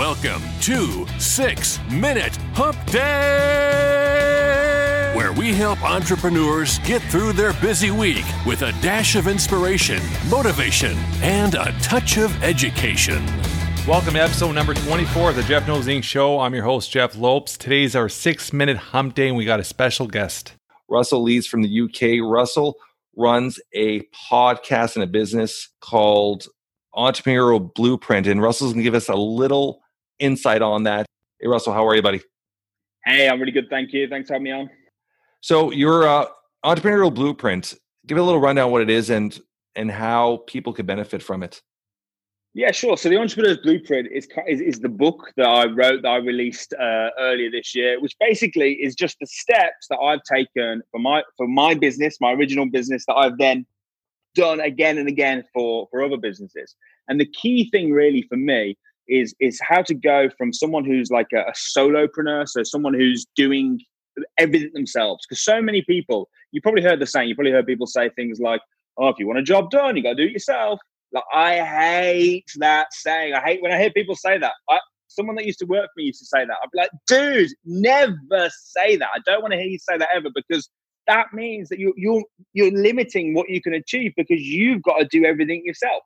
Welcome to Six Minute Hump Day, where we help entrepreneurs get through their busy week with a dash of inspiration, motivation, and a touch of education. Welcome to episode number 24 of the Jeff Knows Inc. show. I'm your host, Jeff Lopes. Today's our six minute hump day, and we got a special guest. Russell Lees from the UK. Russell runs a podcast and a business called Entrepreneurial Blueprint, and Russell's going to give us a little insight on that. Hey, Russell, how are you, buddy? Hey, I'm really good. Thank you. Thanks for having me on. So, your uh, Entrepreneurial Blueprint, give a little rundown what it is and and how people could benefit from it. Yeah, sure. So the Entrepreneur's Blueprint is, is, is the book that I wrote that I released uh, earlier this year, which basically is just the steps that I've taken for my for my business, my original business that I've then done again and again for for other businesses. And the key thing really for me is is how to go from someone who's like a, a solopreneur, so someone who's doing everything themselves. Because so many people, you probably heard the saying, you probably heard people say things like, "Oh, if you want a job done, you got to do it yourself." Like I hate that saying. I hate when I hear people say that. I, someone that used to work for me used to say that. I'd be like, dude, never say that. I don't want to hear you say that ever because that means that you, you're you're limiting what you can achieve because you've got to do everything yourself.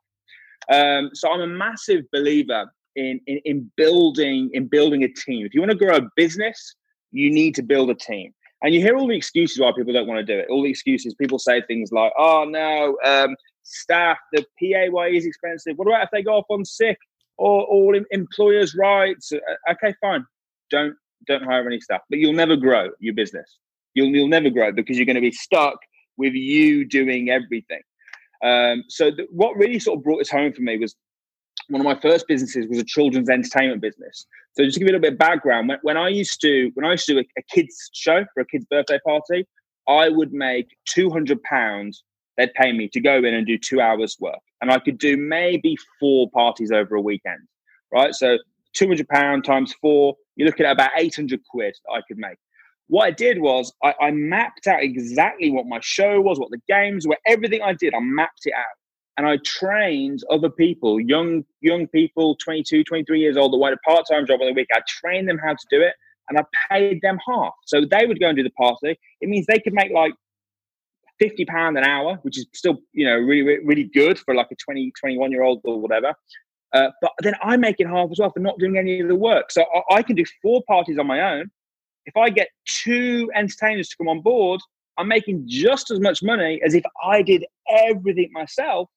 Um, so I'm a massive believer in, in in building in building a team. If you want to grow a business, you need to build a team. And you hear all the excuses why people don't want to do it. All the excuses people say things like, "Oh no, um, staff, the PAYE is expensive. What about if they go off on sick or all employers' rights? Uh, okay, fine. Don't don't hire any staff, but you'll never grow your business. You'll you'll never grow because you're going to be stuck with you doing everything. Um, so th- what really sort of brought this home for me was one of my first businesses was a children's entertainment business. So just to give you a little bit of background, when, when I used to when I used to do a, a kids show for a kid's birthday party, I would make two hundred pounds they'd pay me to go in and do two hours work. And I could do maybe four parties over a weekend, right? So 200 pound times four, you're looking at about 800 quid I could make. What I did was I, I mapped out exactly what my show was, what the games were, everything I did, I mapped it out. And I trained other people, young young people, 22, 23 years old, that wanted a part-time job on the week. I trained them how to do it and I paid them half. So they would go and do the party. It means they could make like 50 pound an hour, which is still, you know, really, really good for like a 20, 21 year old or whatever. Uh, but then I'm making half as well for not doing any of the work. So I, I, can do four parties on my own. If I get two entertainers to come on board, I'm making just as much money as if I did everything myself,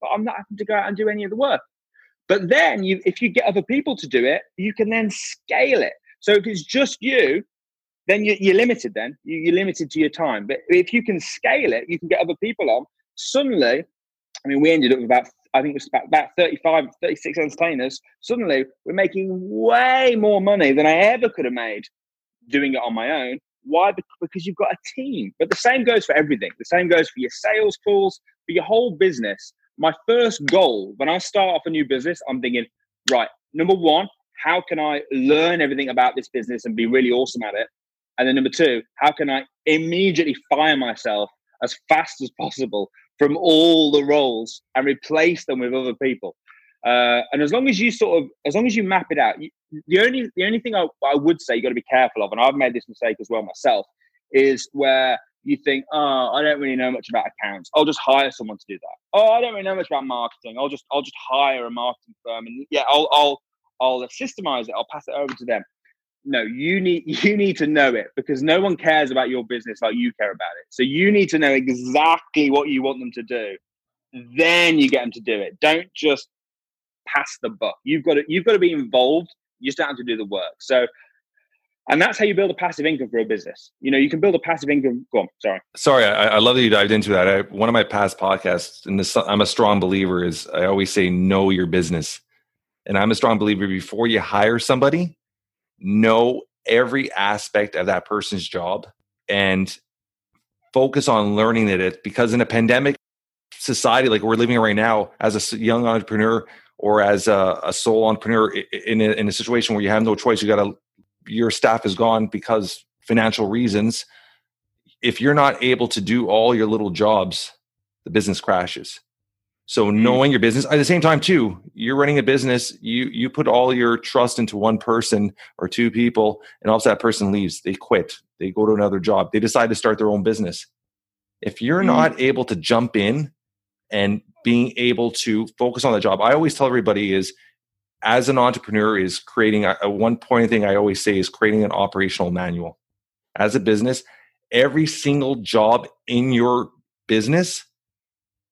but I'm not having to go out and do any of the work. But then you, if you get other people to do it, you can then scale it. So if it's just you, then you, are limited. Then you, are limited to your time. But if you can scale it, you can get other people on. Suddenly, I mean, we ended up with about I think it was about, about 35, 36 entertainers. Suddenly, we're making way more money than I ever could have made doing it on my own. Why? Because you've got a team. But the same goes for everything. The same goes for your sales calls, for your whole business. My first goal when I start off a new business, I'm thinking, right, number one, how can I learn everything about this business and be really awesome at it? And then number two, how can I immediately fire myself as fast as possible from all the roles and replace them with other people? Uh, and as long as you sort of, as long as you map it out, you, the only the only thing I, I would say you got to be careful of, and I've made this mistake as well myself, is where you think, oh, I don't really know much about accounts. I'll just hire someone to do that. Oh, I don't really know much about marketing. I'll just I'll just hire a marketing firm, and yeah, I'll I'll I'll systemize it. I'll pass it over to them no you need you need to know it because no one cares about your business like you care about it so you need to know exactly what you want them to do then you get them to do it don't just pass the buck you've got to you've got to be involved you just have to do the work so and that's how you build a passive income for a business. You know you can build a passive income go on sorry. Sorry i, I love that you dived into that. I, one of my past podcasts and this i'm a strong believer is i always say know your business. And i'm a strong believer before you hire somebody know every aspect of that person's job and focus on learning that it because in a pandemic society like we're living in right now as a young entrepreneur or as a, a sole entrepreneur in a, in a situation where you have no choice you got to your staff is gone because financial reasons if you're not able to do all your little jobs the business crashes So Mm. knowing your business at the same time too, you're running a business. You you put all your trust into one person or two people, and also that person leaves. They quit. They go to another job. They decide to start their own business. If you're Mm. not able to jump in and being able to focus on the job, I always tell everybody is as an entrepreneur is creating a, a one point thing I always say is creating an operational manual. As a business, every single job in your business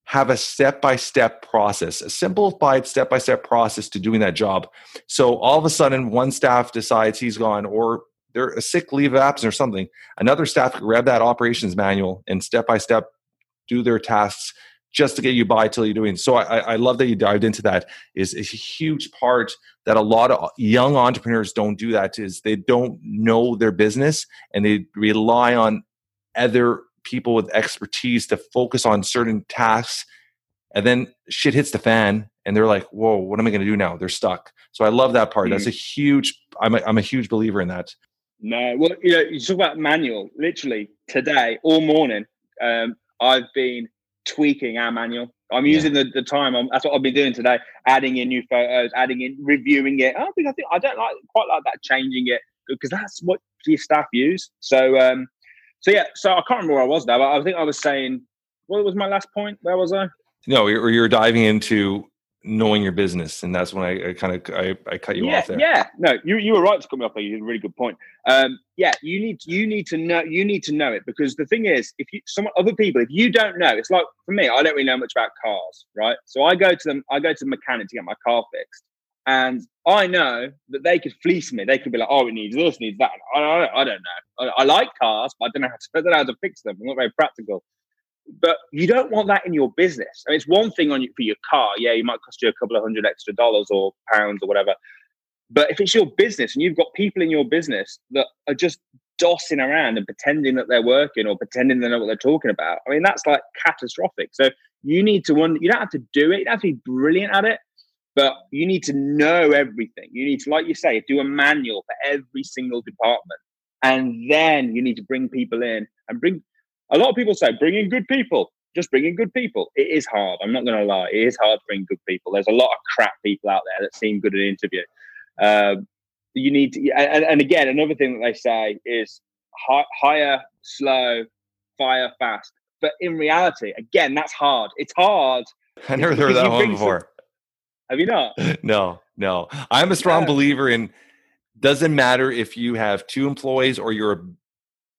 have a step-by-step process a simplified step-by-step process to doing that job so all of a sudden one staff decides he's gone or they're a sick leave of absence or something another staff grab that operations manual and step-by-step do their tasks just to get you by till you're doing so I, I love that you dived into that. Is a huge part that a lot of young entrepreneurs don't do that is they don't know their business and they rely on other people with expertise to focus on certain tasks. And then shit hits the fan and they're like whoa what am i going to do now? They're stuck. So i love that part. That's a huge I'm a, I'm a huge believer in that. No, well, you know, you talk about manual. Literally today, all morning, um, I've been tweaking our manual. I'm Yeah. using the, the time. I'm, that's what I've been doing today. Adding in new photos, adding in, reviewing it. I think I think I don't like quite like that changing it because that's what your staff use. So, um, so yeah. So I can't remember where I was now, but I think I was saying, what was my last point? Where was I? no you're, you're diving into knowing your business and that's when i, I kind of I, I cut you yeah, off there yeah. No, you, you were right to cut me off there. You did a really good point. Um, yeah, you need you need to know you need to know it because the thing is, if you some other people, if you don't know, it's like for me, I don't really know much about cars, right? So I go to them, I go to the mechanic to get my car fixed, and I know that they could fleece me. They could be like, "Oh, it needs this, needs that." I, I, I don't know. I, I like cars, but I don't know how to I don't know how to fix them. I'm not very practical but you don't want that in your business. I mean, it's one thing on you for your car. Yeah, it might cost you a couple of hundred extra dollars or pounds or whatever. But if it's your business and you've got people in your business that are just dossing around and pretending that they're working or pretending they know what they're talking about, I mean, that's like catastrophic. So you need to one. you don't have to do it, you don't have to be brilliant at it, but you need to know everything. You need to, like you say, do a manual for every single department. And then you need to bring people in and bring a lot of people say bring in good people. Just bring in good people. It is hard i'm not going to lie. It is hard to bring good people. There's a lot of crap people out there that seem good at an interview. Um, you need to and, and again another thing that they say is hire slow fire fast. But in reality again that's hard. It's hard i never heard that one bring some- before. Have you not? No no. I'm a strong Yeah. believer in doesn't matter if you have two employees or you're a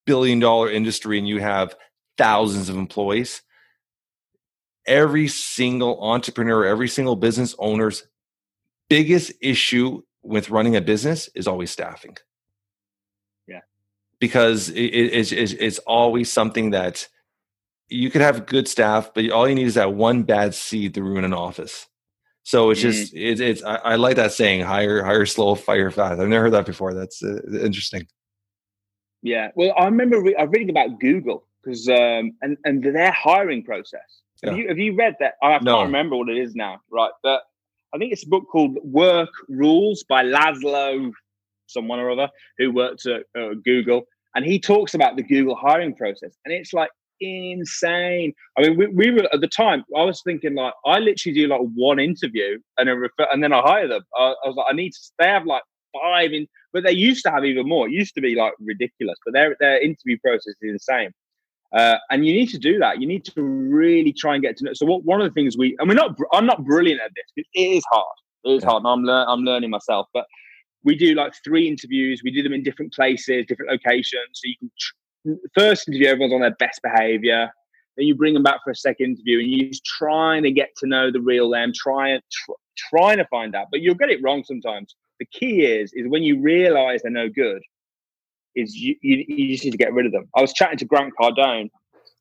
billion dollar industry and you have thousands of employees every single entrepreneur every single business owner's biggest issue with running a business is always staffing. Yeah. because it, it- it's, it's, always something that you could have good staff but all you need is that one bad seed to ruin an office. So it's just it, it's I, I like that saying hire hire slow fire fast. I've never heard that before. That's uh, interesting Yeah. Well, I remember re- I was reading about Google because um, and and their hiring process. Have Yeah. you have you read that? I can't remember what it is now, right? But I think it's a book called Work Rules by Laszlo, someone or other who worked at uh, Google, and he talks about the Google hiring process, and it's like insane. I mean, we, we were at the time. I was thinking like I literally do like one interview and a refer, and then I hire them. I, I was like, I need to. They have like five in, but they used to have even more. It used to be like ridiculous, but their their interview process is insane. Uh, and you need to do that. You need to really try and get to know. So what, one of the things we, and we're not, I'm not brilliant at this. It is hard. It is hard. And I'm, I'm learning myself, but we do like three interviews. We do them in different places, different locations. So you can tr- first interview, everyone's on their best behavior. Then you bring them back for a second interview, and you're just trying to get to know the real them, trying tr- trying to find out. But you'll get it wrong sometimes. The key is is when you realize they're no good, is you, you, you just need to get rid of them. I was chatting to Grant Cardone.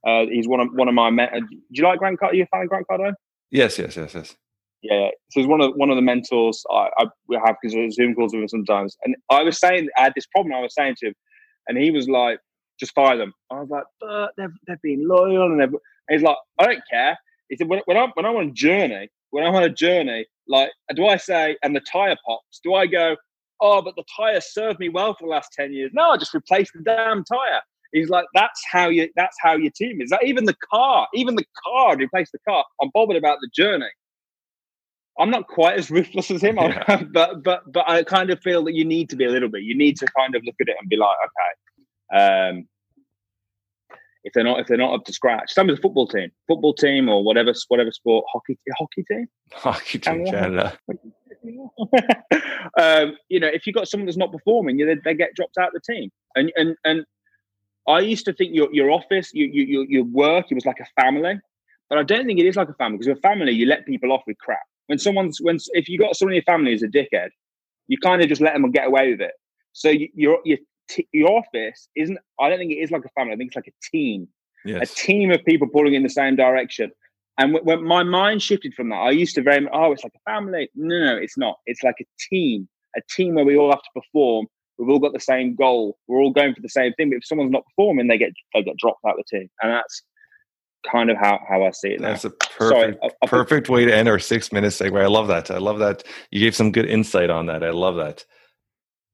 Uh, he's one of one of my. Men- uh, do you like Grant? Card- Are you a fan of Grant Cardone? yes yes yes yes Yeah, so he's one of one of the mentors I, I we have because Zoom calls with him sometimes. And I was saying I had this problem. I was saying to him, and he was like, "Just fire them." I was like, "But they've they've been loyal," and, and he's like, "I don't care." He said, "When, when I'm when I'm on a journey, when I'm on a journey, like, do I say and the tire pops? Do I go?" Oh, but the tire served me well for the last 10 years. No, I just replaced the damn tire. He's like, that's how you that's how your team is. That even the car, even the car replaced the car. I'm bothered about the journey. I'm not quite as ruthless as him, yeah. but but but I kind of feel that you need to be a little bit. You need to kind of look at it and be like, okay, um, if they're not if they're not up to scratch, some of the football team, football team or whatever whatever sport, hockey hockey team, hockey team, Canada. um, you know, if you've got someone that's not performing, they, they get dropped out of the team. And and and I used to think your your office, your your your work, it was like a family, but I don't think it is like a family because with family you let people off with crap. When someone's when if you've got someone in your family who's a dickhead, you kind of just let them get away with it. So you, your your your office isn't. I don't think it is like a family. I think it's like a team, yes. a team of people pulling in the same direction. And when my mind shifted from that, I used to very oh, it's like a family. No, no, it's not. It's like a team, a team where we all have to perform. We've all got the same goal. We're all going for the same thing. But if someone's not performing, they get they get dropped out of the team, and that's kind of how, how I see it. Now. That's a perfect Sorry, perfect way to end our six minute segue. I love that. I love that you gave some good insight on that. I love that.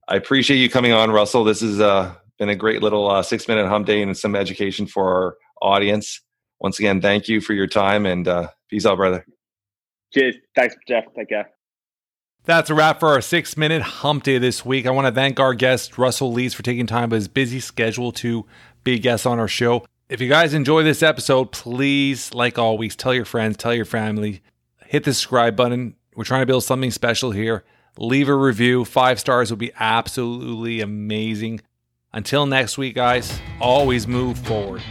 I appreciate you coming on, Russell. This has uh, been a great little uh, six minute hump day and some education for our audience. Once again, thank you for your time and uh, peace out, brother. Cheers. Thanks, Jeff. Take care. That's a wrap for our six minute hump day this week. I want to thank our guest, Russell Lees, for taking time out of his busy schedule to be a guest on our show. If you guys enjoy this episode, please, like always, tell your friends, tell your family, hit the subscribe button. We're trying to build something special here. Leave a review. Five stars would be absolutely amazing. Until next week, guys, always move forward.